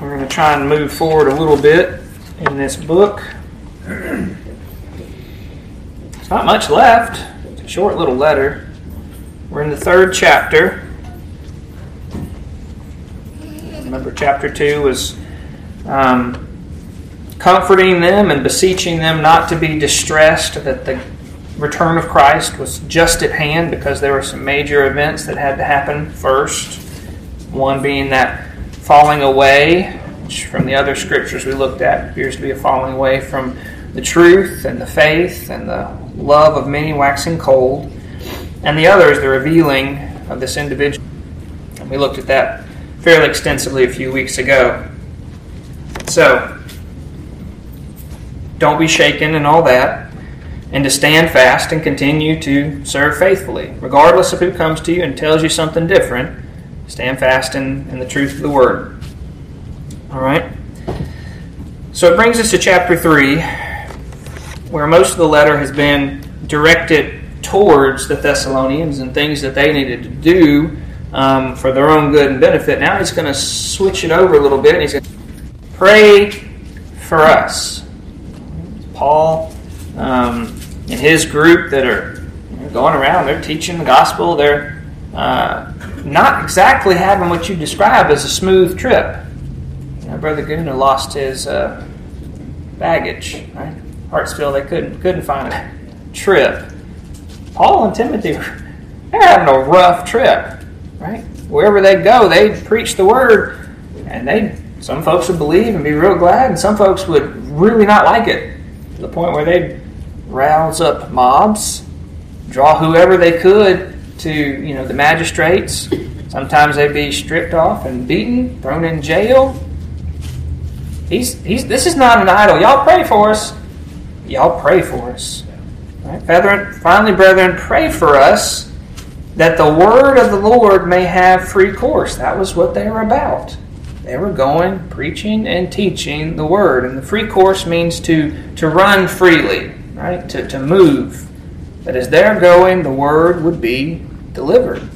We're going to try and move forward a little bit in this book. There's not much left. It's a short little letter. We're in the third chapter. Remember, chapter 2 was um, comforting them and beseeching them not to be distressed that the return of Christ was just at hand because there were some major events that had to happen first. One being that falling away, which from the other scriptures we looked at appears to be a falling away from the truth and the faith and the love of many waxing cold. And the other is the revealing of this individual. And we looked at that fairly extensively a few weeks ago. So, don't be shaken and all that, and to stand fast and continue to serve faithfully, regardless of who comes to you and tells you something different Stand fast in, in the truth of the word. All right? So it brings us to chapter 3, where most of the letter has been directed towards the Thessalonians and things that they needed to do um, for their own good and benefit. Now he's going to switch it over a little bit and he's going to pray for us. Paul um, and his group that are going around, they're teaching the gospel, they're uh, not exactly having what you describe as a smooth trip. You know, Brother Guna lost his uh, baggage. Right? Hartsville, they couldn't couldn't find a trip. Paul and Timothy, they're having a rough trip. Right? Wherever they go, they preach the word, and they some folks would believe and be real glad, and some folks would really not like it to the point where they'd rouse up mobs, draw whoever they could to you know the magistrates. Sometimes they'd be stripped off and beaten, thrown in jail. He's, he's, this is not an idyll. Y'all pray for us. Y'all pray for us. Right? Brethren, finally, brethren, pray for us that the word of the Lord may have free course. That was what they were about. They were going, preaching, and teaching the word. And the free course means to, to run freely, right? To, to move. That as they're going, the word would be delivered.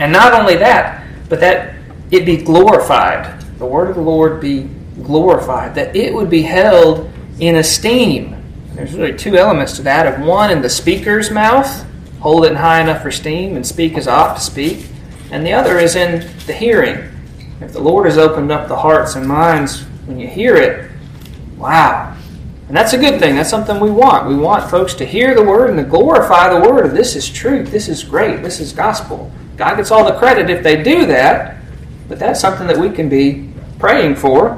And not only that, but that it be glorified. The word of the Lord be glorified. That it would be held in esteem. There's really two elements to that. Of one in the speaker's mouth, hold it high enough for esteem and speak as ought to speak. And the other is in the hearing. If the Lord has opened up the hearts and minds when you hear it, wow. And that's a good thing. That's something we want. We want folks to hear the word and to glorify the word. This is truth. This is great. This is gospel. God gets all the credit if they do that, but that's something that we can be praying for.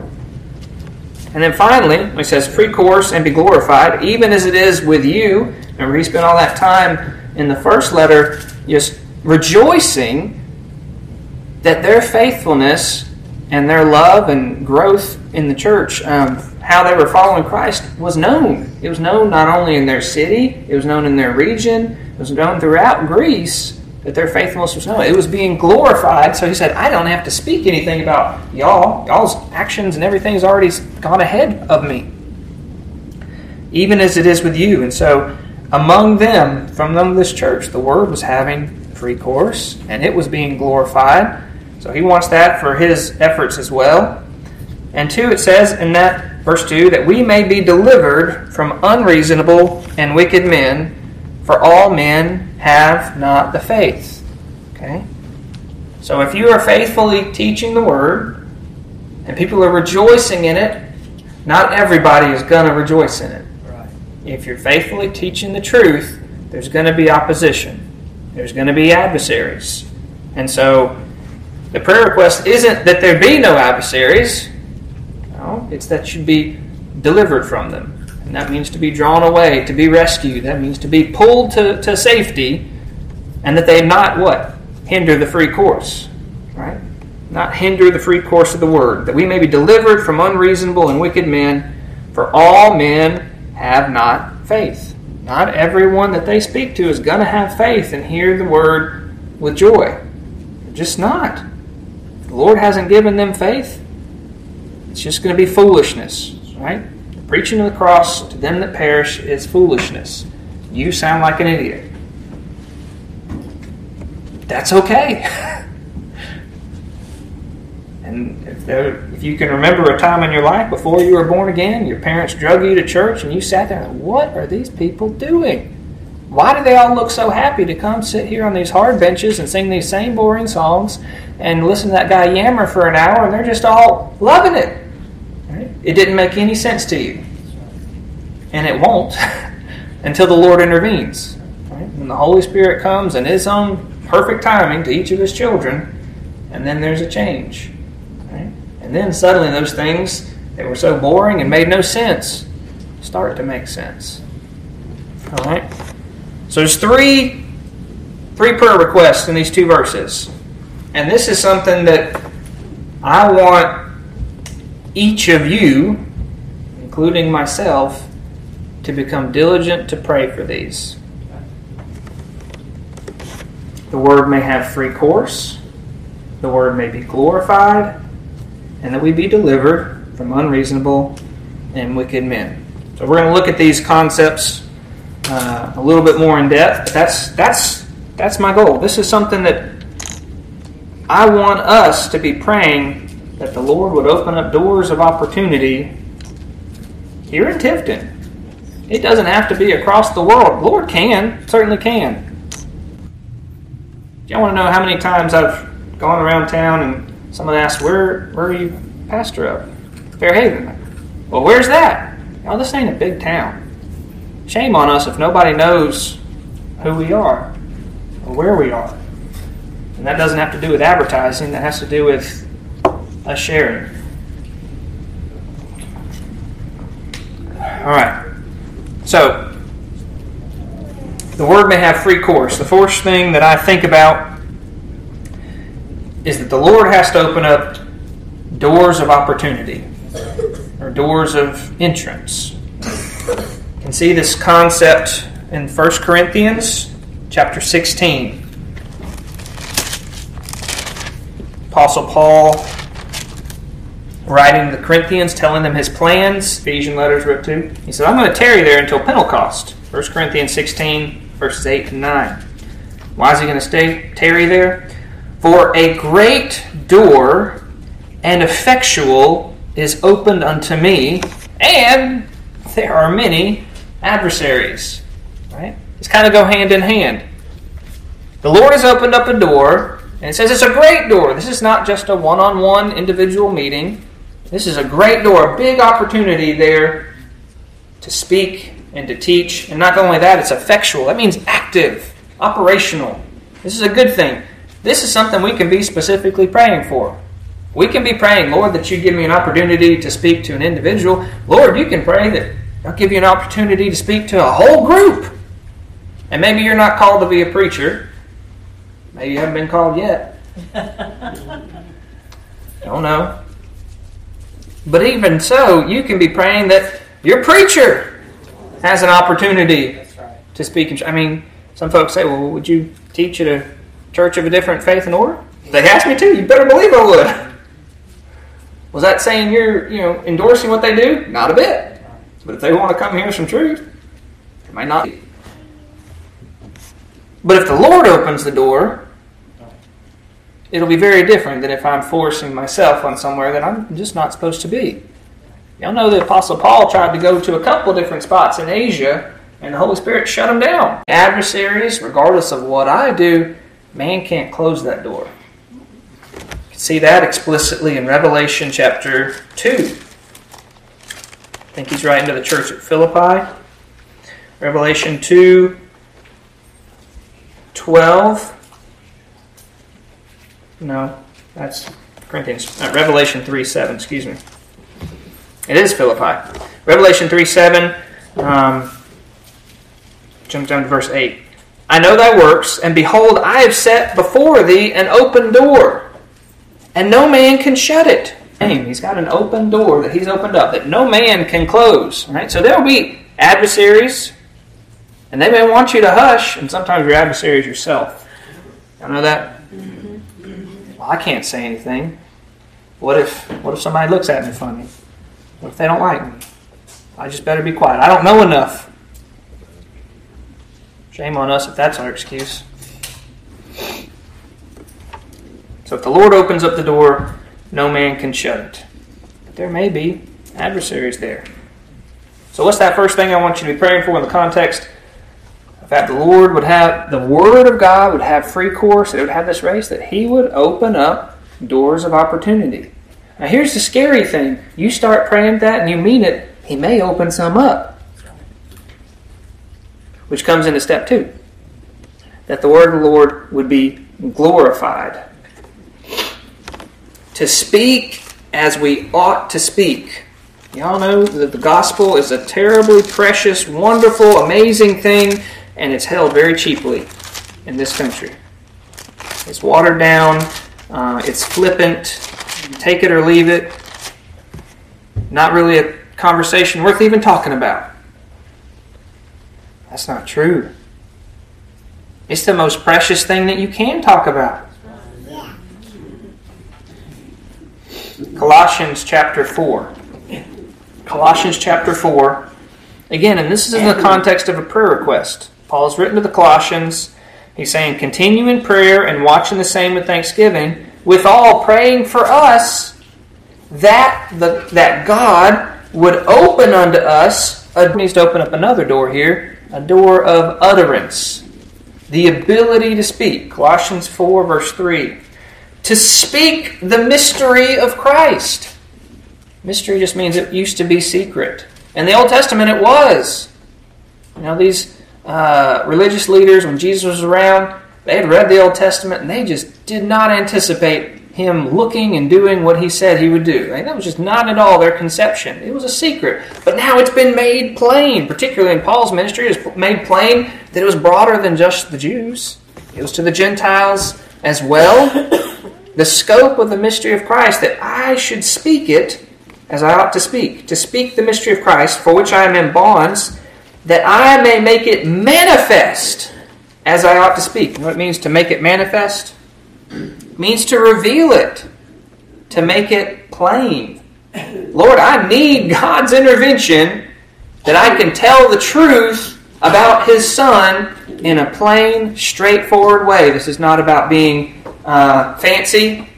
And then finally, he says, free course and be glorified, even as it is with you. Remember, he spent all that time in the first letter just rejoicing that their faithfulness and their love and growth in the church, um, how they were following Christ, was known. It was known not only in their city, it was known in their region, it was known throughout Greece that their faithfulness was known. It was being glorified. So he said, I don't have to speak anything about y'all. Y'all's actions and everything's already gone ahead of me. Even as it is with you. And so among them, from them this church, the word was having free course and it was being glorified. So he wants that for his efforts as well. And two, it says in that verse two that we may be delivered from unreasonable and wicked men, for all men have not the faith. Okay? So if you are faithfully teaching the word and people are rejoicing in it, not everybody is going to rejoice in it. Right. If you're faithfully teaching the truth, there's going to be opposition. There's going to be adversaries. And so the prayer request isn't that there be no adversaries. It's that you be delivered from them. And that means to be drawn away, to be rescued. That means to be pulled to, to safety, and that they not what? Hinder the free course. Right? Not hinder the free course of the word. That we may be delivered from unreasonable and wicked men, for all men have not faith. Not everyone that they speak to is going to have faith and hear the word with joy. just not. The Lord hasn't given them faith, it's just going to be foolishness, right? Preaching of the cross to them that perish is foolishness. You sound like an idiot. That's okay. And if, there, if you can remember a time in your life before you were born again, your parents drug you to church and you sat there and, what are these people doing? Why do they all look so happy to come sit here on these hard benches and sing these same boring songs and listen to that guy yammer for an hour and they're just all loving it? It didn't make any sense to you. And it won't until the Lord intervenes. Right? When the Holy Spirit comes in His own perfect timing to each of His children, and then there's a change. Right? And then suddenly those things that were so boring and made no sense start to make sense. All right? So there's three three prayer requests in these two verses. And this is something that I want each of you, including myself, to become diligent to pray for these. The word may have free course, the word may be glorified, and that we be delivered from unreasonable and wicked men. So we're going to look at these concepts uh, a little bit more in depth, but that's that's that's my goal. This is something that I want us to be praying that the Lord would open up doors of opportunity here in Tifton. It doesn't have to be across the world. Lord can, certainly can. Y'all want to know how many times I've gone around town and someone asks, "Where, where are you pastor of?" Fairhaven. Well, where's that? Oh, this ain't a big town. Shame on us if nobody knows who we are or where we are. And that doesn't have to do with advertising, that has to do with us sharing. All right. So, the word may have free course. The first thing that I think about is that the Lord has to open up doors of opportunity or doors of entrance. You can see this concept in 1 Corinthians chapter 16. Apostle Paul writing the Corinthians, telling them his plans. Ephesian letters wrote. He said, I'm going to tarry there until Pentecost. 1 Corinthians 16, verses 8 and 9. Why is he going to stay tarry there? For a great door and effectual is opened unto me, and there are many adversaries. Right? It's kind of go hand in hand. The Lord has opened up a door, and it says it's a great door. This is not just a one on one individual meeting. This is a great door, a big opportunity there to speak and to teach. And not only that, it's effectual. That means active, operational. This is a good thing. This is something we can be specifically praying for. We can be praying, Lord, that you give me an opportunity to speak to an individual. Lord, you can pray that I'll give you an opportunity to speak to a whole group. And maybe you're not called to be a preacher. Maybe you haven't been called yet. Don't know. But even so, you can be praying that your preacher has an opportunity to speak. In, I mean, some folks say, well, would you teach at a church of a different faith and order? If they asked me to, you better believe I would. Was that saying you're, you know, endorsing what they do? Not a bit. But if they want to come hear some truth, it might not be. But if the Lord opens the door, it'll be very different than if I'm forcing myself on somewhere that I'm just not supposed to be. Y'all know the Apostle Paul tried to go to a couple different spots in Asia, and the Holy Spirit shut him down. Adversaries, regardless of what I do, man can't close that door. You can see that explicitly in Revelation chapter 2. I think he's writing to the church at Philippi. Revelation 2 12. No, that's Corinthians. Uh, Revelation 3 7, excuse me. It is Philippi. Revelation 3 7, um, jump down to verse 8. I know thy works, and behold, I have set before thee an open door, and no man can shut it. He's got an open door that he's opened up that no man can close. Right? So there will be adversaries, and they may want you to hush, and sometimes your adversary is yourself. You know that? Well, I can't say anything. What if what if somebody looks at me funny? What if they don't like me? I just better be quiet. I don't know enough. Shame on us if that's our excuse. So if the Lord opens up the door, no man can shut it. But there may be adversaries there. So, what's that first thing I want you to be praying for in the context that the Lord would have, the Word of God would have free course, it would have this race, that He would open up doors of opportunity. Now, here's the scary thing you start praying that and you mean it, He may open some up. Which comes into step two that the Word of the Lord would be glorified. To speak as we ought to speak Y'all know that the gospel is a terribly precious, wonderful, amazing thing, and it's held very cheaply in this country. It's watered down, uh, it's flippant, take it or leave it. Not really a conversation worth even talking about. That's not true. It's the most precious thing that you can talk about. Colossians chapter 4. Colossians chapter 4. Again, and this is in the context of a prayer request. Paul written to the Colossians. He's saying, Continue in prayer and watching the same with thanksgiving, with all praying for us that, the, that God would open unto us, a, needs to open up another door here, a door of utterance. The ability to speak. Colossians 4, verse 3. To speak the mystery of Christ Mystery just means it used to be secret. In the Old Testament, it was. You know, these uh, religious leaders, when Jesus was around, they had read the Old Testament and they just did not anticipate him looking and doing what he said he would do. Like, that was just not at all their conception. It was a secret. But now it's been made plain, particularly in Paul's ministry, it's made plain that it was broader than just the Jews, it was to the Gentiles as well. the scope of the mystery of Christ, that I should speak it as I ought to speak, to speak the mystery of Christ, for which I am in bonds, that I may make it manifest as I ought to speak. You know what it means to make it manifest? It means to reveal it, to make it plain. Lord, I need God's intervention that I can tell the truth about His Son in a plain, straightforward way. This is not about being uh, fancy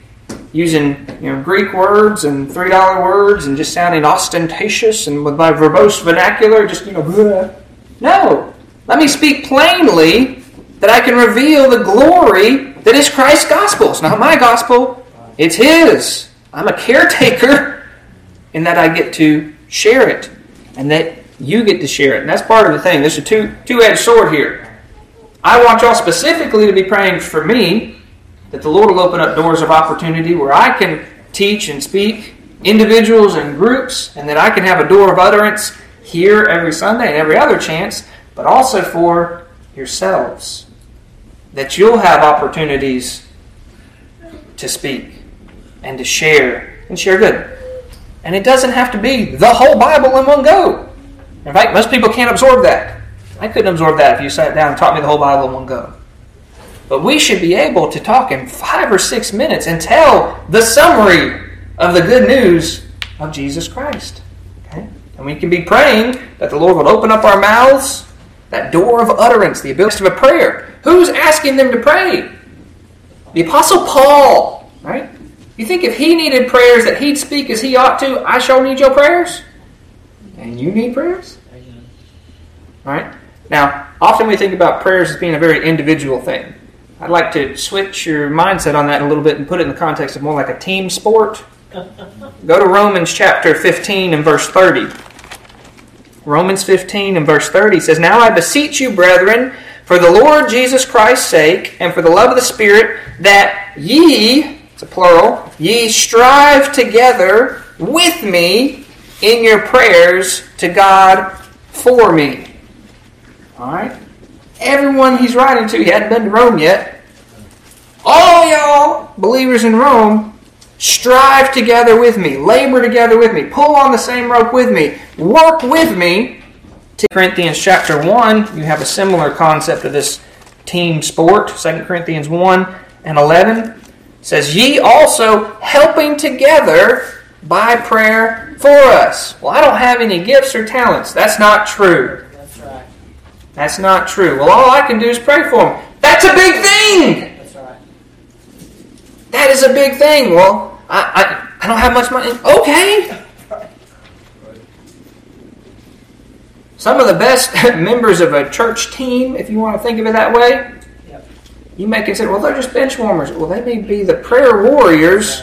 using you know Greek words and three dollar words and just sounding ostentatious and with my verbose vernacular, just you know, Bleh. no. Let me speak plainly that I can reveal the glory that is Christ's gospel. It's not my gospel; it's His. I'm a caretaker in that I get to share it, and that you get to share it. And that's part of the thing. There's a two two edged sword here. I want y'all specifically to be praying for me that the Lord will open up doors of opportunity where I can teach and speak individuals and groups, and that I can have a door of utterance here every Sunday and every other chance, but also for yourselves. That you'll have opportunities to speak and to share and share good. And it doesn't have to be the whole Bible in one go. In fact, most people can't absorb that. I couldn't absorb that if you sat down and taught me the whole Bible in one go. But we should be able to talk in five or six minutes and tell the summary of the good news of Jesus Christ. Okay? And we can be praying that the Lord will open up our mouths, that door of utterance, the ability of a prayer. Who's asking them to pray? The Apostle Paul, right? You think if he needed prayers that he'd speak as he ought to, I shall need your prayers? And you need prayers? All right? Now, often we think about prayers as being a very individual thing. I'd like to switch your mindset on that a little bit and put it in the context of more like a team sport. Go to Romans chapter 15 and verse 30. Romans 15 and verse 30 says, Now I beseech you, brethren, for the Lord Jesus Christ's sake, and for the love of the Spirit, that ye, it's a plural, ye strive together with me in your prayers to God for me. All right? Everyone he's writing to, he hadn't been to Rome yet, all y'all believers in Rome strive together with me, labor together with me, pull on the same rope with me, work with me. To Corinthians chapter 1, you have a similar concept of this team sport. 2 Corinthians 1 and 11 says, Ye also helping together by prayer for us. Well, I don't have any gifts or talents. That's not true. That's right. That's not true. Well, all I can do is pray for them. That's a big thing. That is a big thing. Well, I, I, I don't have much money. Okay. Some of the best members of a church team, if you want to think of it that way, you may consider, well, they're just bench warmers. Well, they may be the prayer warriors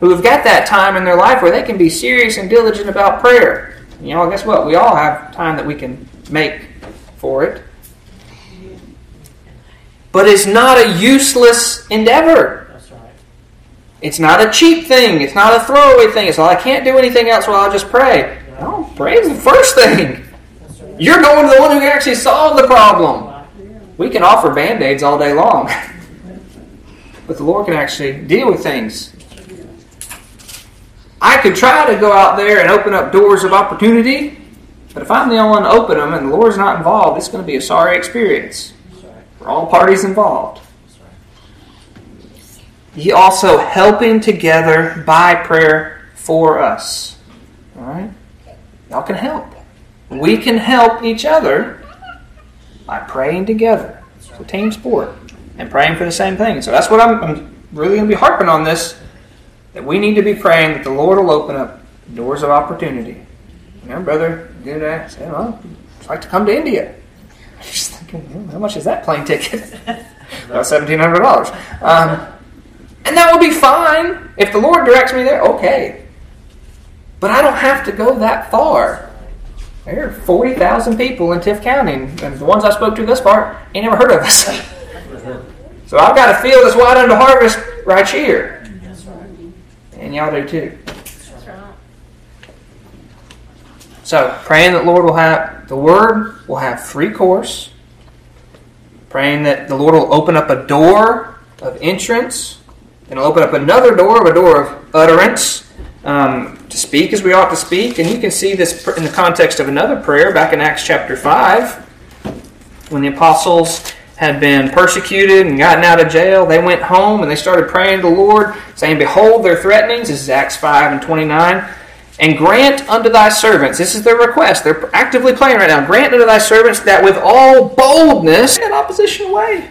who have got that time in their life where they can be serious and diligent about prayer. You know, guess what? We all have time that we can make for it. But it's not a useless endeavor. It's not a cheap thing. It's not a throwaway thing. It's well, I can't do anything else, well, I'll just pray. No, pray is the first thing. You're going to the one who can actually solve the problem. We can offer band aids all day long, but the Lord can actually deal with things. I could try to go out there and open up doors of opportunity, but if I'm the only one to open them and the Lord's not involved, it's going to be a sorry experience for all parties involved. Ye also helping together by prayer for us. All right? Y'all can help. We can help each other by praying together. It's a team sport. And praying for the same thing. So that's what I'm, I'm really going to be harping on this that we need to be praying that the Lord will open up doors of opportunity. You know, brother, did I say, well, I'd like to come to India. I'm just thinking, how much is that plane ticket? About seventeen hundred dollars. Um, and that will be fine if the Lord directs me there. Okay, but I don't have to go that far. There are forty thousand people in Tift County, and the ones I spoke to thus far ain't never heard of us. so I've got a field that's wide under harvest right here, and y'all do too. So praying that Lord will have the Word will have free course. Praying that the Lord will open up a door of entrance, and it'll open up another door, a door of utterance, um, to speak as we ought to speak. And you can see this in the context of another prayer back in Acts chapter five, when the apostles had been persecuted and gotten out of jail. They went home and they started praying to the Lord, saying, "Behold their threatenings." This is Acts five and twenty nine and grant unto thy servants, this is their request, they're actively praying right now, grant unto thy servants that with all boldness, in opposition away.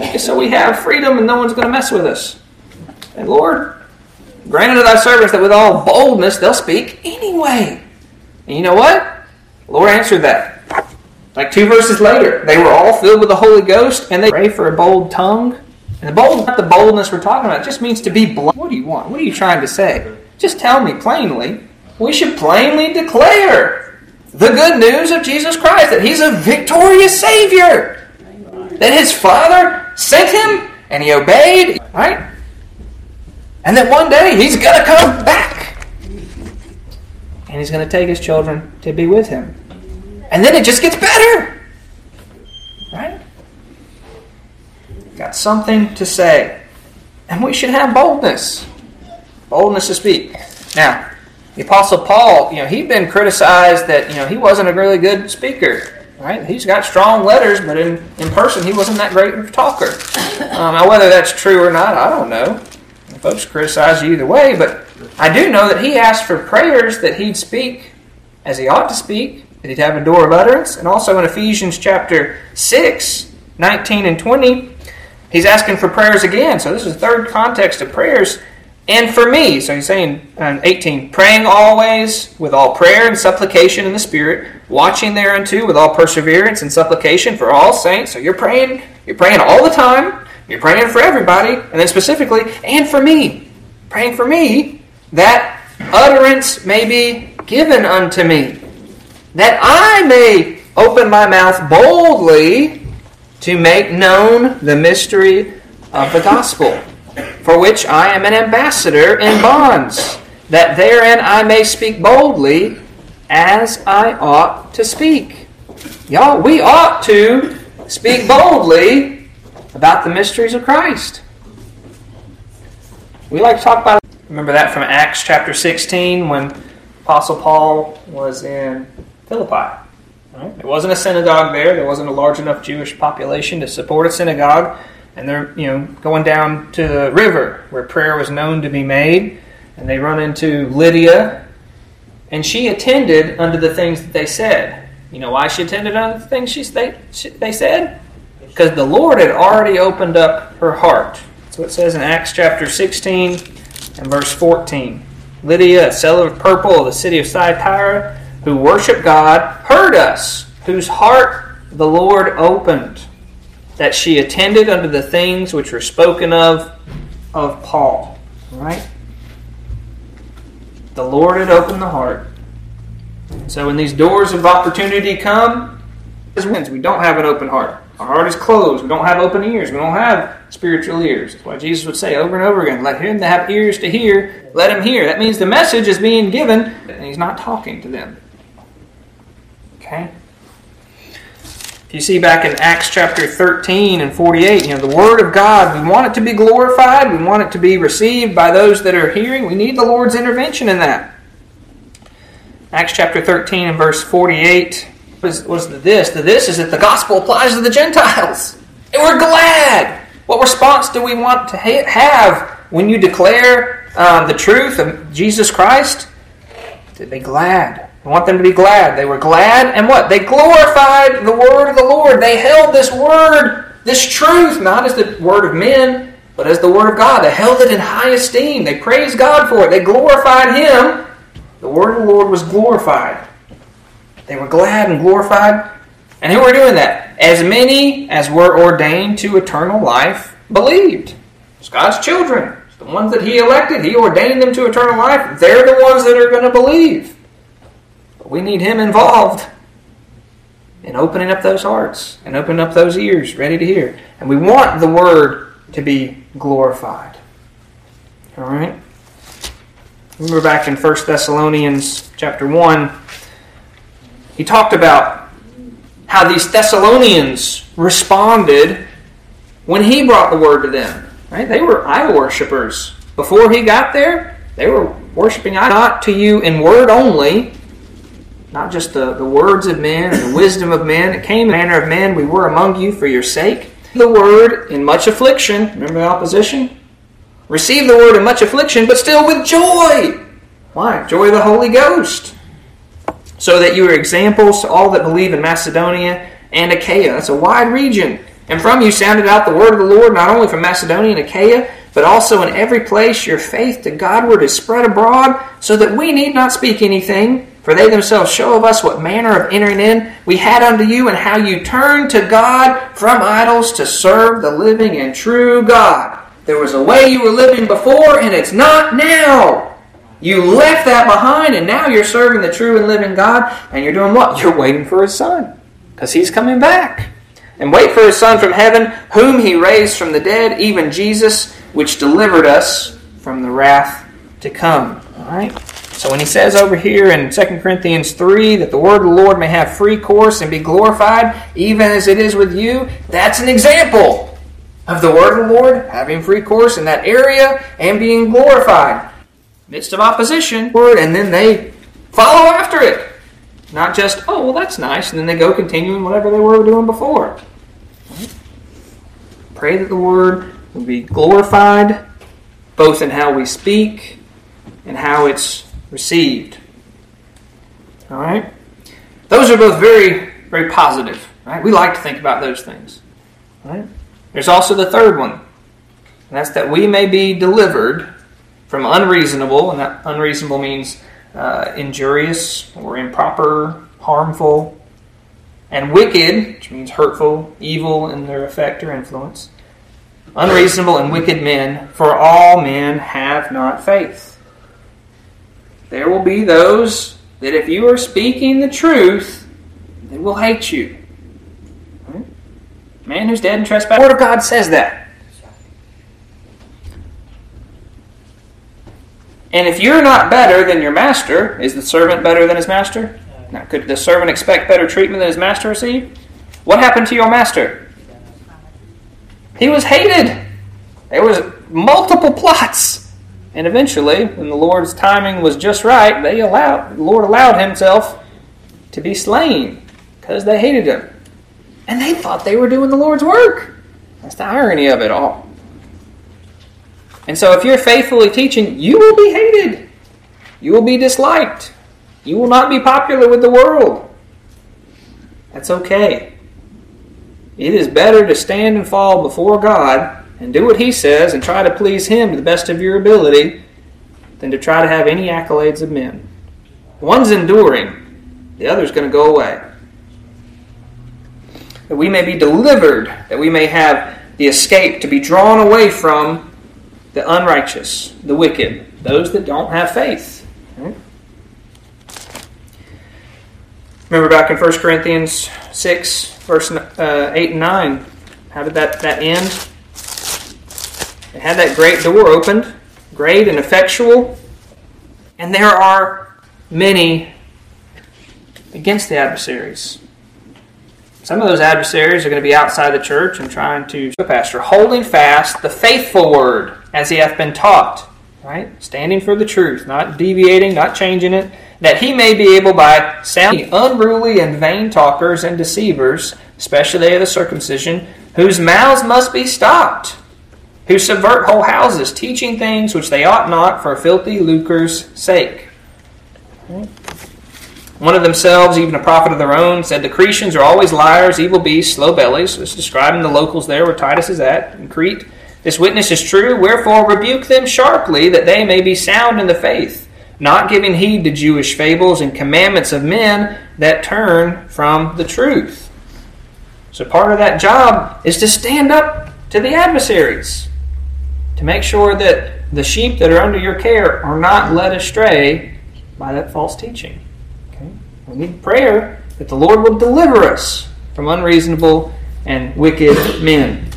Make it so we have freedom and no one's going to mess with us. And Lord, grant unto thy servants that with all boldness they'll speak anyway. And you know what? The Lord answered that. Like two verses later, they were all filled with the Holy Ghost and they pray for a bold tongue. And the bold, not the boldness we're talking about, it just means to be blunt. What do you want? What are you trying to say? Just tell me plainly. We should plainly declare the good news of Jesus Christ that He's a victorious Savior, that His Father sent Him and He obeyed, right? And that one day He's going to come back and He's going to take His children to be with Him. And then it just gets better, right? Got something to say. And we should have boldness boldness to speak. Now, the Apostle Paul, you know, he'd been criticized that you know he wasn't a really good speaker. Right? He's got strong letters, but in, in person he wasn't that great of a talker. Um, now, whether that's true or not, I don't know. Folks criticize you either way, but I do know that he asked for prayers that he'd speak as he ought to speak, that he'd have a door of utterance, and also in Ephesians chapter 6, 19 and 20, he's asking for prayers again. So this is the third context of prayers and for me, so he's saying um, 18, praying always with all prayer and supplication in the Spirit, watching thereunto with all perseverance and supplication for all saints. So you're praying, you're praying all the time, you're praying for everybody, and then specifically, and for me, praying for me, that utterance may be given unto me, that I may open my mouth boldly to make known the mystery of the gospel for which I am an ambassador in bonds, that therein I may speak boldly as I ought to speak. Y'all, we ought to speak boldly about the mysteries of Christ. We like to talk about remember that from Acts chapter 16 when Apostle Paul was in Philippi. Right? There wasn't a synagogue there. There wasn't a large enough Jewish population to support a synagogue and they're you know going down to the river where prayer was known to be made. And they run into lydia. And she attended unto the things that they said. You know why she attended unto the things she, they, she, they said? Because the lord had already opened up her heart. So it says in acts chapter 16 and verse 14. Lydia, a seller of purple of the city of Thyatira, who worshiped God, heard us, whose heart the Lord opened, that she attended unto the things which were spoken of of Paul. Right? The Lord had opened the heart. So when these doors of opportunity come, as wins, we don't have an open heart. Our heart is closed. We don't have open ears. We don't have spiritual ears. That's why Jesus would say over and over again, let him that have ears to hear, let him hear. That means the message is being given, and he's not talking to them. Okay? If you see back in Acts chapter 13 and 48, you know, the Word of God, we want it to be glorified, we want it to be received by those that are hearing. We need the Lord's intervention in that. Acts chapter 13 and verse 48 was, was the this. The this is that the gospel applies to the Gentiles. And we're glad. What response do we want to ha- have when you declare uh, the truth of Jesus Christ? To be glad. I want them to be glad. They were glad, and what? They glorified the word of the Lord. They held this word, this truth, not as the word of men, but as the word of God. They held it in high esteem. They praised God for it. They glorified Him. The word of the Lord was glorified. They were glad and glorified. And who were doing that? As many as were ordained to eternal life believed. It's God's children. It's the ones that He elected. He ordained them to eternal life. They're the ones that are going to believe. We need Him involved in opening up those hearts and opening up those ears ready to hear. And we want the Word to be glorified. All right? Remember back in 1 Thessalonians chapter 1, he talked about how these Thessalonians responded when he brought the word to them. Right? They were idol worshippers. Before he got there, they were worshiping not to you in word only, not just the, the words of men and the wisdom of men. It came in the manner of men, we were among you for your sake. The word in much affliction. Remember the opposition? Receive the word in much affliction, but still with joy. Why? Joy of the Holy Ghost so that you are examples to all that believe in Macedonia and Achaia. That's a wide region. And from you sounded out the word of the Lord, not only from Macedonia and Achaia, but also in every place your faith to Godward is spread abroad, so that we need not speak anything, for they themselves show of us what manner of entering in we had unto you, and how you turned to God from idols to serve the living and true God. There was a way you were living before, and it's not now. You left that behind, and now you're serving the true and living God, and you're doing what? You're waiting for His Son, because He's coming back. And wait for His Son from heaven, whom He raised from the dead, even Jesus, which delivered us from the wrath to come. All right? So when He says over here in 2 Corinthians 3 that the word of the Lord may have free course and be glorified, even as it is with you, that's an example of the word of the Lord having free course in that area and being glorified midst of opposition, word, and then they follow after it. Not just, oh, well, that's nice, and then they go continuing whatever they were doing before. Pray that the word will be glorified, both in how we speak and how it's received. All right? Those are both very, very positive. Right? We like to think about those things. Right? There's also the third one, and that's that we may be delivered from unreasonable, and that unreasonable means uh, injurious or improper, harmful, and wicked, which means hurtful, evil in their effect or influence. Unreasonable and wicked men, for all men have not faith. There will be those that if you are speaking the truth, they will hate you. Man who's dead in trespass. The Word of God says that. And if you're not better than your master, is the servant better than his master? Now, could the servant expect better treatment than his master received? What happened to your master? He was hated. There was multiple plots. And eventually, when the Lord's timing was just right, they allowed the Lord allowed himself to be slain because they hated him. And they thought they were doing the Lord's work. That's the irony of it all. And so, if you're faithfully teaching, you will be hated. You will be disliked. You will not be popular with the world. That's okay. It is better to stand and fall before God and do what He says and try to please Him to the best of your ability than to try to have any accolades of men. One's enduring, the other's going to go away. That we may be delivered, that we may have the escape to be drawn away from the unrighteous, the wicked, those that don't have faith. Right? Remember back in 1 Corinthians 6, verse uh, 8 and 9, how did that, that end? It had that great door opened, great and effectual, and there are many against the adversaries. Some of those adversaries are going to be outside the church and trying to the pastor, holding fast the faithful word as he hath been taught, right? Standing for the truth, not deviating, not changing it, that he may be able by sounding unruly and vain talkers and deceivers, especially of the circumcision, whose mouths must be stopped, who subvert whole houses, teaching things which they ought not for filthy lucre's sake. One of themselves, even a prophet of their own, said the Cretians are always liars, evil beasts, slow bellies. It's describing the locals there where Titus is at in Crete. This witness is true, wherefore rebuke them sharply, that they may be sound in the faith, not giving heed to Jewish fables and commandments of men that turn from the truth. So part of that job is to stand up to the adversaries, to make sure that the sheep that are under your care are not led astray by that false teaching. Okay? We need prayer that the Lord will deliver us from unreasonable and wicked men.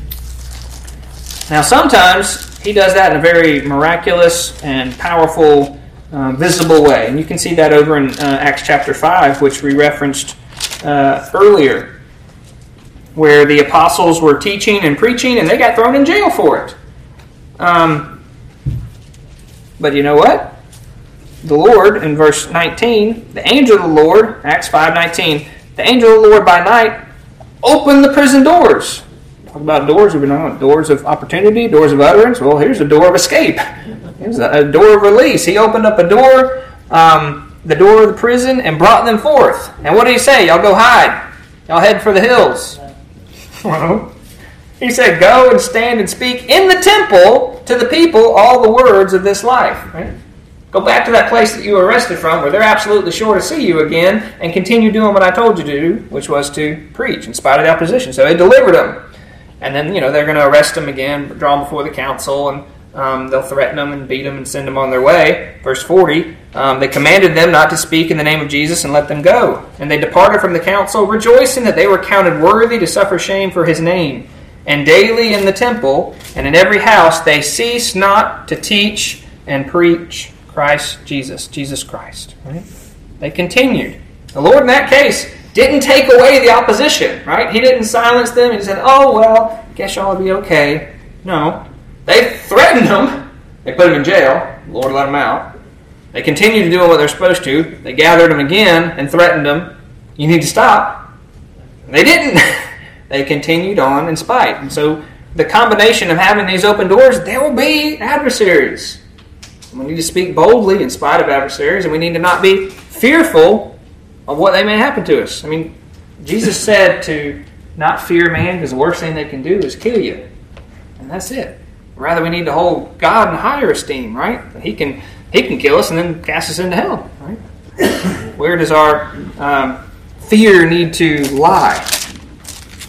Now, sometimes He does that in a very miraculous and powerful, um, visible way. And you can see that over in uh, Acts chapter 5, which we referenced uh, earlier, where the apostles were teaching and preaching and they got thrown in jail for it. Um, but you know what? the Lord in verse 19, the angel of the Lord, Acts 5:19, the angel of the Lord by night opened the prison doors. Talk about doors, we've been doors of opportunity, doors of utterance. Well, here's a door of escape. Here's a, door of release. He opened up a door, um, the door of the prison, and brought them forth. And what did he say? Y'all go hide. Y'all head for the hills. Well, he said, Go and stand and speak in the temple to the people all the words of this life. Right? Go back to that place that you were arrested from, where they're absolutely sure to see you again, and continue doing what I told you to do, which was to preach in spite of the opposition. So they delivered them. And then, you know, they're going to arrest them again, draw them before the council, and um, they'll threaten them and beat them and send them on their way. Verse 40 um, They commanded them not to speak in the name of Jesus and let them go. And they departed from the council, rejoicing that they were counted worthy to suffer shame for his name. And daily in the temple and in every house they ceased not to teach and preach Christ Jesus, Jesus Christ. Right? They continued. The Lord, in that case, didn't take away the opposition, right? He didn't silence them. He said, "Oh well, guess y'all will be okay." No, they threatened them. They put him in jail. The Lord let them out. They continued doing what they're supposed to. They gathered them again and threatened them. You need to stop. They didn't. they continued on in spite. And so, the combination of having these open doors, there will be adversaries. We need to speak boldly in spite of adversaries, and we need to not be fearful of what they may happen to us. I mean, Jesus said to not fear man because the worst thing they can do is kill you. And that's it. Rather, we need to hold God in higher esteem, right? He can He can kill us and then cast us into hell, right? Where does our um, fear need to lie?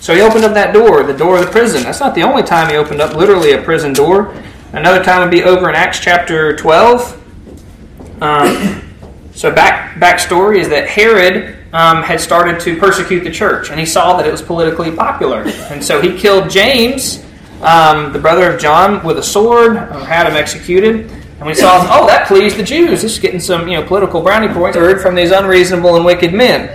So he opened up that door, the door of the prison. That's not the only time he opened up literally a prison door. Another time would be over in Acts chapter 12. Um, so back backstory is that Herod um, had started to persecute the church, and he saw that it was politically popular, and so he killed James, um, the brother of John, with a sword, or had him executed. And we saw, oh, that pleased the Jews. This is getting some, you know, political brownie points heard from these unreasonable and wicked men.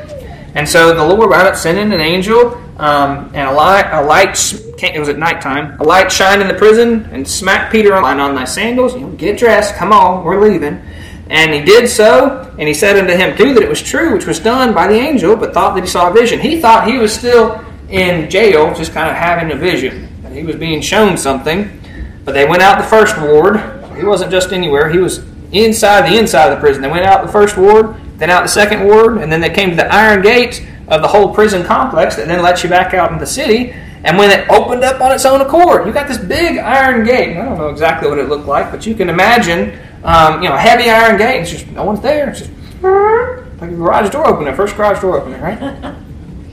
And so the Lord wound up sending an angel, um, and a light, a light, it was at nighttime, a light shined in the prison and smacked Peter on, on thy sandals. You know, get dressed, come on, we're leaving. And he did so, and he said unto him, too, that it was true, which was done by the angel, but thought that he saw a vision. He thought he was still in jail, just kind of having a vision. That he was being shown something. But they went out the first ward. He wasn't just anywhere, he was inside the inside of the prison. They went out the first ward, then out the second ward, and then they came to the iron gate of the whole prison complex that then lets you back out in the city. And when it opened up on its own accord, you got this big iron gate. I don't know exactly what it looked like, but you can imagine um, you know, heavy iron gate. It's just no one's there. It's just like a garage door opener, first garage door opener, right?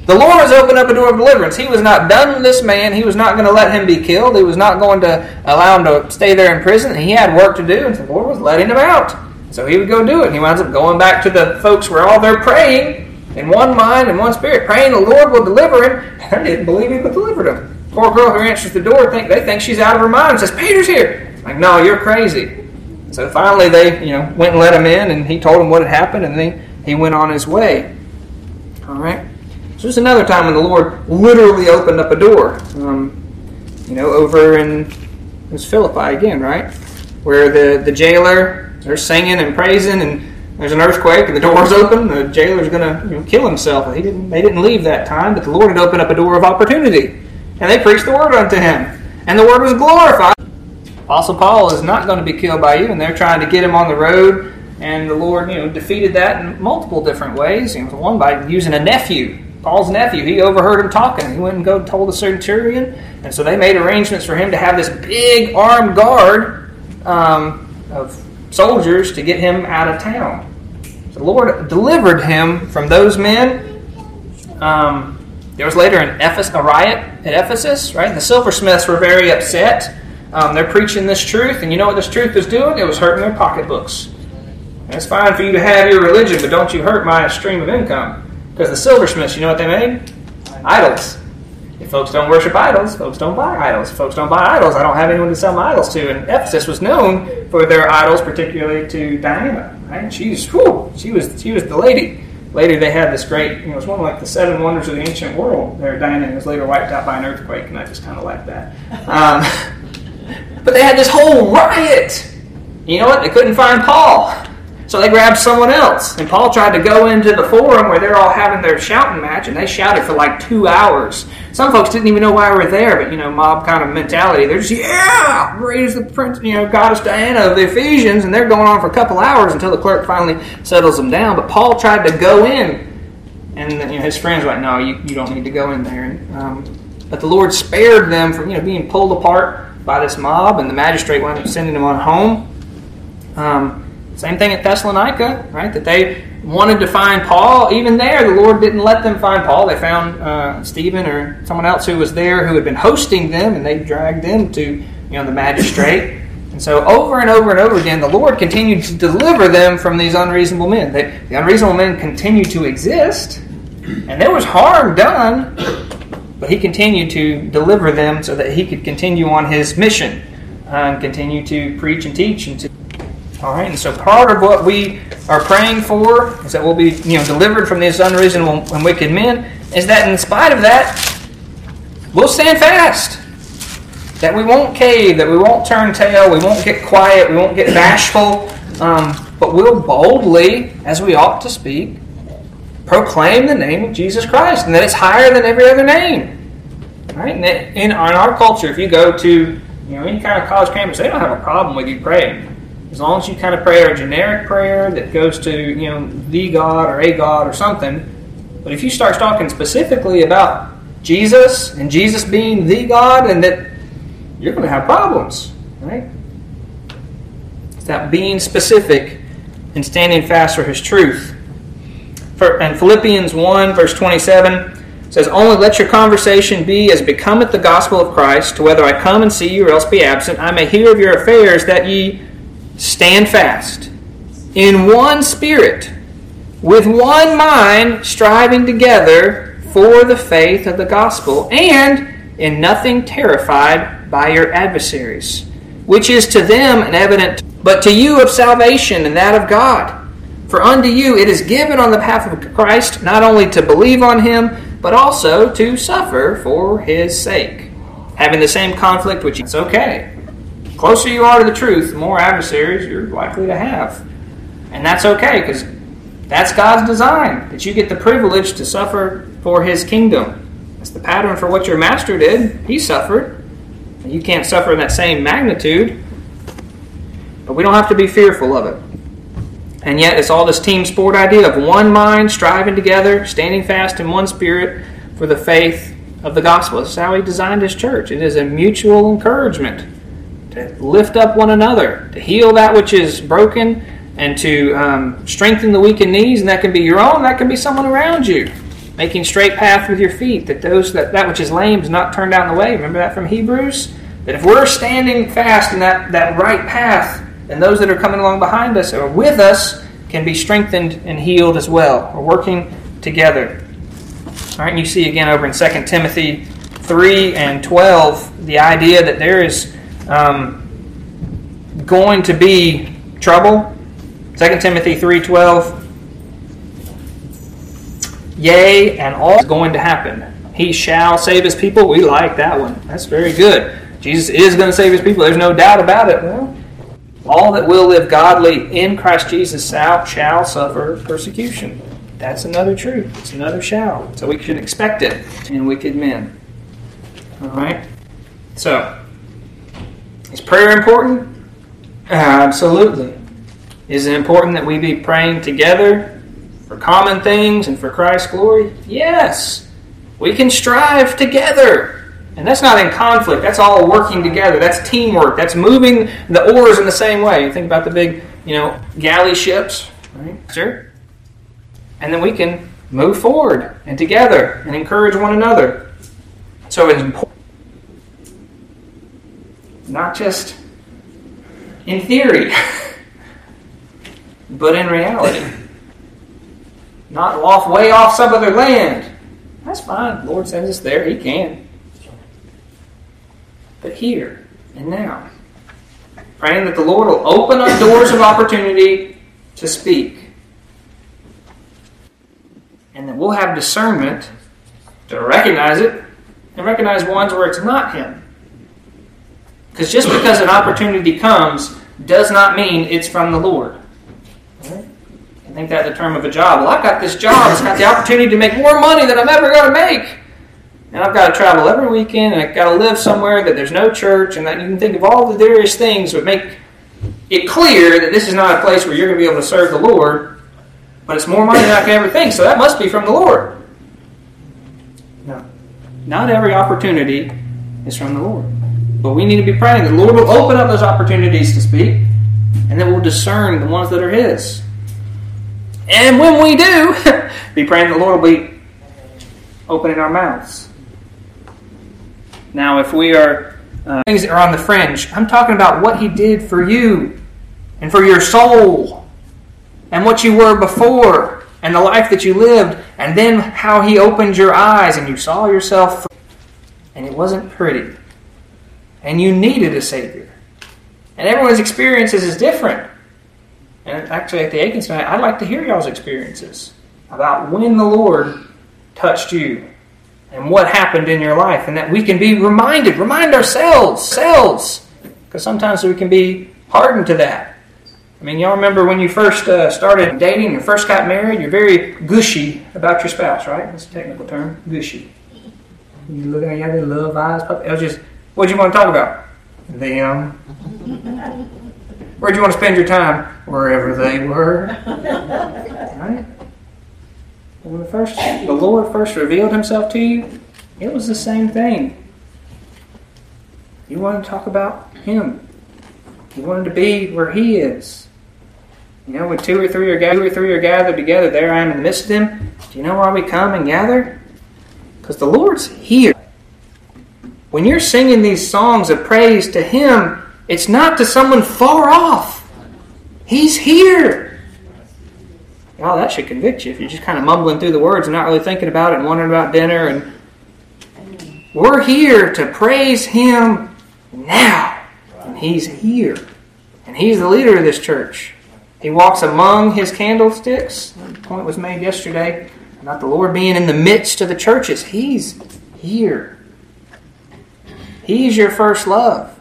The Lord has opened up a door of deliverance. He was not done with this man. He was not going to let him be killed. He was not going to allow him to stay there in prison. He had work to do, and the Lord was letting him out. So he would go do it. And he winds up going back to the folks where all they're praying in one mind and one spirit, praying the Lord will deliver him. They didn't believe he would deliver them. Poor girl who answers the door, think they think she's out of her mind and says, Peter's here. Like, no, you're crazy. So finally they, you know, went and let him in and he told them what had happened and then he went on his way. All right. So there's another time when the Lord literally opened up a door. Um, you know, over in it was Philippi again, right? Where the, the jailer, they're singing and praising, and there's an earthquake, and the door's open. The jailer's going to you know, kill himself. He didn't, they didn't leave that time, but the Lord had opened up a door of opportunity. And they preached the word unto him. And the word was glorified. Apostle Paul is not going to be killed by you, and they're trying to get him on the road. And the Lord, you know, defeated that in multiple different ways. You know, one by using a nephew Paul's nephew, he overheard him talking. He went and go told the centurion, and so they made arrangements for him to have this big armed guard um, of soldiers to get him out of town. The Lord delivered him from those men. Um, there was later an Ephes- a riot at Ephesus, right? The silversmiths were very upset. Um, they're preaching this truth, and you know what this truth was doing? It was hurting their pocketbooks. And it's fine for you to have your religion, but don't you hurt my stream of income. Because the silversmiths, you know what they made? Idols. If folks don't worship idols, folks don't buy idols. If folks don't buy idols, I don't have anyone to sell my idols to. And Ephesus was known for their idols, particularly to Diana. Right? She's, whew, she was, she was the lady. Later, they had this great, you know, it's one of like the seven wonders of the ancient world. There, Diana was later wiped out by an earthquake, and I just kind of like that. Um, but they had this whole riot. You know what? They couldn't find Paul. So they grabbed someone else. And Paul tried to go into the forum where they're all having their shouting match, and they shouted for like two hours. Some folks didn't even know why we were there, but you know, mob kind of mentality. They're just, yeah, raise the prince, you know, goddess Diana of the Ephesians, and they're going on for a couple hours until the clerk finally settles them down. But Paul tried to go in, and you know, his friends were like, no, you, you don't need to go in there. And, um, but the Lord spared them from you know being pulled apart by this mob, and the magistrate wound up sending them on home. Um, same thing at Thessalonica, right? That they wanted to find Paul. Even there, the Lord didn't let them find Paul. They found uh, Stephen or someone else who was there who had been hosting them, and they dragged them to you know the magistrate. And so, over and over and over again, the Lord continued to deliver them from these unreasonable men. They, the unreasonable men continued to exist, and there was harm done, but He continued to deliver them so that He could continue on His mission and continue to preach and teach and to all right, and so part of what we are praying for is that we'll be, you know, delivered from these unreasonable and wicked men. Is that in spite of that, we'll stand fast. That we won't cave, that we won't turn tail, we won't get quiet, we won't get bashful, um, but we'll boldly, as we ought to speak, proclaim the name of Jesus Christ, and that it's higher than every other name. Right? And in, in our culture, if you go to you know any kind of college campus, they don't have a problem with you praying as long as you kind of pray a generic prayer that goes to, you know, the God or a God or something. But if you start talking specifically about Jesus and Jesus being the God, and that you're going to have problems, right? It's that being specific and standing fast for His truth. For, and Philippians 1, verse 27 says, Only let your conversation be as becometh the gospel of Christ, to whether I come and see you or else be absent, I may hear of your affairs, that ye Stand fast in one spirit, with one mind, striving together for the faith of the gospel, and in nothing terrified by your adversaries, which is to them an evident, but to you of salvation and that of God. For unto you it is given on the path of Christ not only to believe on him, but also to suffer for his sake. Having the same conflict, which is okay closer you are to the truth, the more adversaries you're likely to have. And that's okay because that's God's design, that you get the privilege to suffer for His kingdom. That's the pattern for what your master did. He suffered. You can't suffer in that same magnitude, but we don't have to be fearful of it. And yet, it's all this team sport idea of one mind, striving together, standing fast in one spirit for the faith of the gospel. This is how He designed His church. It is a mutual encouragement to lift up one another, to heal that which is broken, and to um, strengthen the weakened knees. And that can be your own, that can be someone around you. Making straight path with your feet, that those that, that which is lame is not turned down the way. Remember that from Hebrews? That if we're standing fast in that, that right path, then those that are coming along behind us or with us can be strengthened and healed as well. We're working together. All right, and you see again over in 2 Timothy 3 and 12 the idea that there is um, going to be trouble. 2 Timothy 3.12 Yea, and all is going to happen. He shall save his people. We like that one. That's very good. Jesus is going to save his people. There's no doubt about it. Well, all that will live godly in Christ Jesus shall, shall suffer persecution. That's another truth. It's another shall. So we should expect it in wicked men. All right? So, is prayer important? Absolutely. Is it important that we be praying together for common things and for Christ's glory? Yes. We can strive together. And that's not in conflict. That's all working together. That's teamwork. That's moving the oars in the same way. You think about the big, you know, galley ships, right? Sure. And then we can move forward and together and encourage one another. So it's important, not just in theory, but in reality. Not off way off some other land. That's fine. Lord sends us there. He can. But here and now, praying that the Lord will open up doors of opportunity to speak. And that we'll have discernment to recognize it and recognize ones where it's not Him. Because just because an opportunity comes does not mean it's from the Lord. I think that's the term of a job. Well, I've got this job. It's got the opportunity to make more money than I'm ever going to make. And I've got to travel every weekend, and I've got to live somewhere that there's no church, and that you can think of all the various things that make it clear that this is not a place where you're going to be able to serve the Lord, but it's more money than I can ever think, so that must be from the Lord. No. Not every opportunity is from the Lord. But we need to be praying. That the Lord will open up those opportunities to speak, and then we'll discern the ones that are His. And when we do, be praying that the Lord will be opening our mouths. Now, if we are uh, things that are on the fringe, I'm talking about what He did for you and for your soul and what you were before and the life that you lived, and then how He opened your eyes and you saw yourself, and it wasn't pretty and you needed a Savior. And everyone's experiences is different. And actually, at the Aikens tonight, I'd like to hear y'all's experiences about when the Lord touched you and what happened in your life, and that we can be reminded, remind ourselves, selves, because sometimes we can be hardened to that. I mean, y'all remember when you first uh, started dating, you first got married, you're very gushy about your spouse, right? That's a technical term, gushy. You look at you your love eyes, puppy. It was just what do you want to talk about? Them. Where'd you want to spend your time? Wherever they were. Right? When the first the Lord first revealed himself to you, it was the same thing. You wanted to talk about him. You wanted to be where he is. You know, when two or three are gathered, two or three are gathered together, there I am in the midst of them. Do you know why we come and gather? Because the Lord's here. When you're singing these songs of praise to Him, it's not to someone far off. He's here. Well, that should convict you if you're just kind of mumbling through the words and not really thinking about it and wondering about dinner. And we're here to praise Him now, and He's here, and He's the leader of this church. He walks among His candlesticks. The point was made yesterday about the Lord being in the midst of the churches. He's here. He's your first love.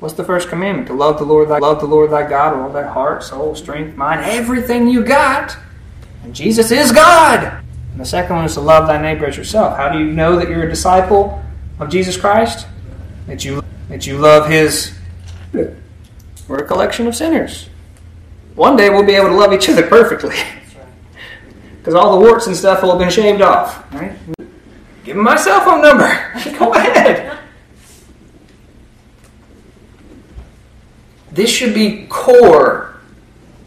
What's the first commandment? To love the Lord thy love the Lord thy God with all thy heart, soul, strength, mind, everything you got. And Jesus is God. And the second one is to love thy neighbor as yourself. How do you know that you're a disciple of Jesus Christ? That you that you love his we're a collection of sinners. One day we'll be able to love each other perfectly. Because all the warts and stuff will have been shaved off. Right? Give him my cell phone number. Go ahead. This should be core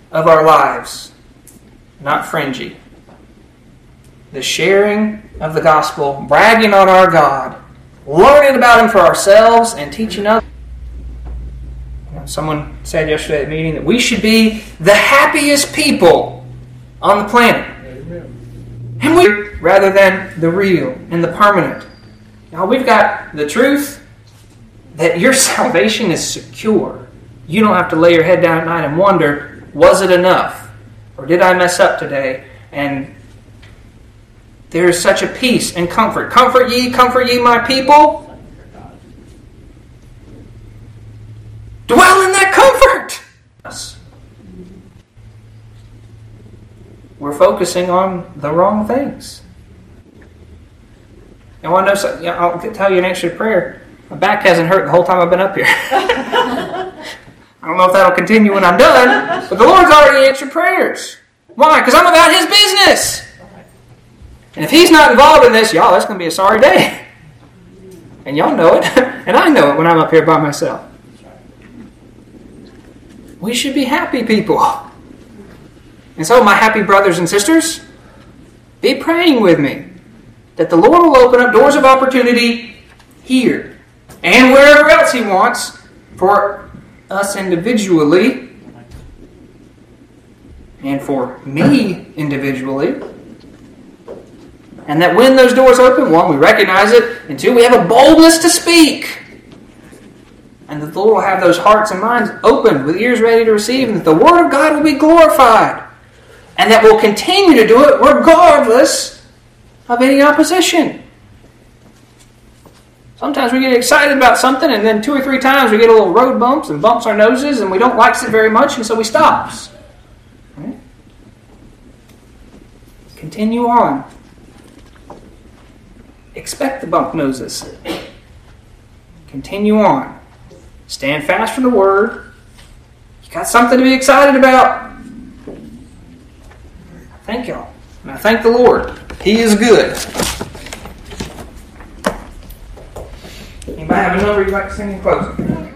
of our lives, not fringy. The sharing of the gospel, bragging on our God, learning about Him for ourselves, and teaching others. Someone said yesterday at the meeting that we should be the happiest people on the planet. And we, rather than the real and the permanent. Now we've got the truth that your salvation is secure. You don't have to lay your head down at night and wonder, was it enough? Or did I mess up today? And there is such a peace and comfort. Comfort ye, comfort ye, my people. Dwell in that comfort. We're focusing on the wrong things. And want to know? I'll tell you an answer to prayer. My back hasn't hurt the whole time I've been up here. I don't know if that'll continue when I'm done, but the Lord's already answered prayers. Why? Because I'm about His business. And if He's not involved in this, y'all, that's going to be a sorry day. And y'all know it, and I know it when I'm up here by myself. We should be happy people. And so, my happy brothers and sisters, be praying with me that the Lord will open up doors of opportunity here and wherever else He wants for us individually and for me individually. And that when those doors open, one, we recognize it, and two, we have a boldness to speak. And that the Lord will have those hearts and minds open with ears ready to receive, and that the Word of God will be glorified. And that we'll continue to do it regardless of any opposition. Sometimes we get excited about something, and then two or three times we get a little road bumps and bumps our noses, and we don't like it very much, and so we stop. Right? Continue on. Expect the bump noses. Continue on. Stand fast for the word. You got something to be excited about. Thank y'all. And I thank the Lord. He is good. May I have a number you'd like to sing in closing?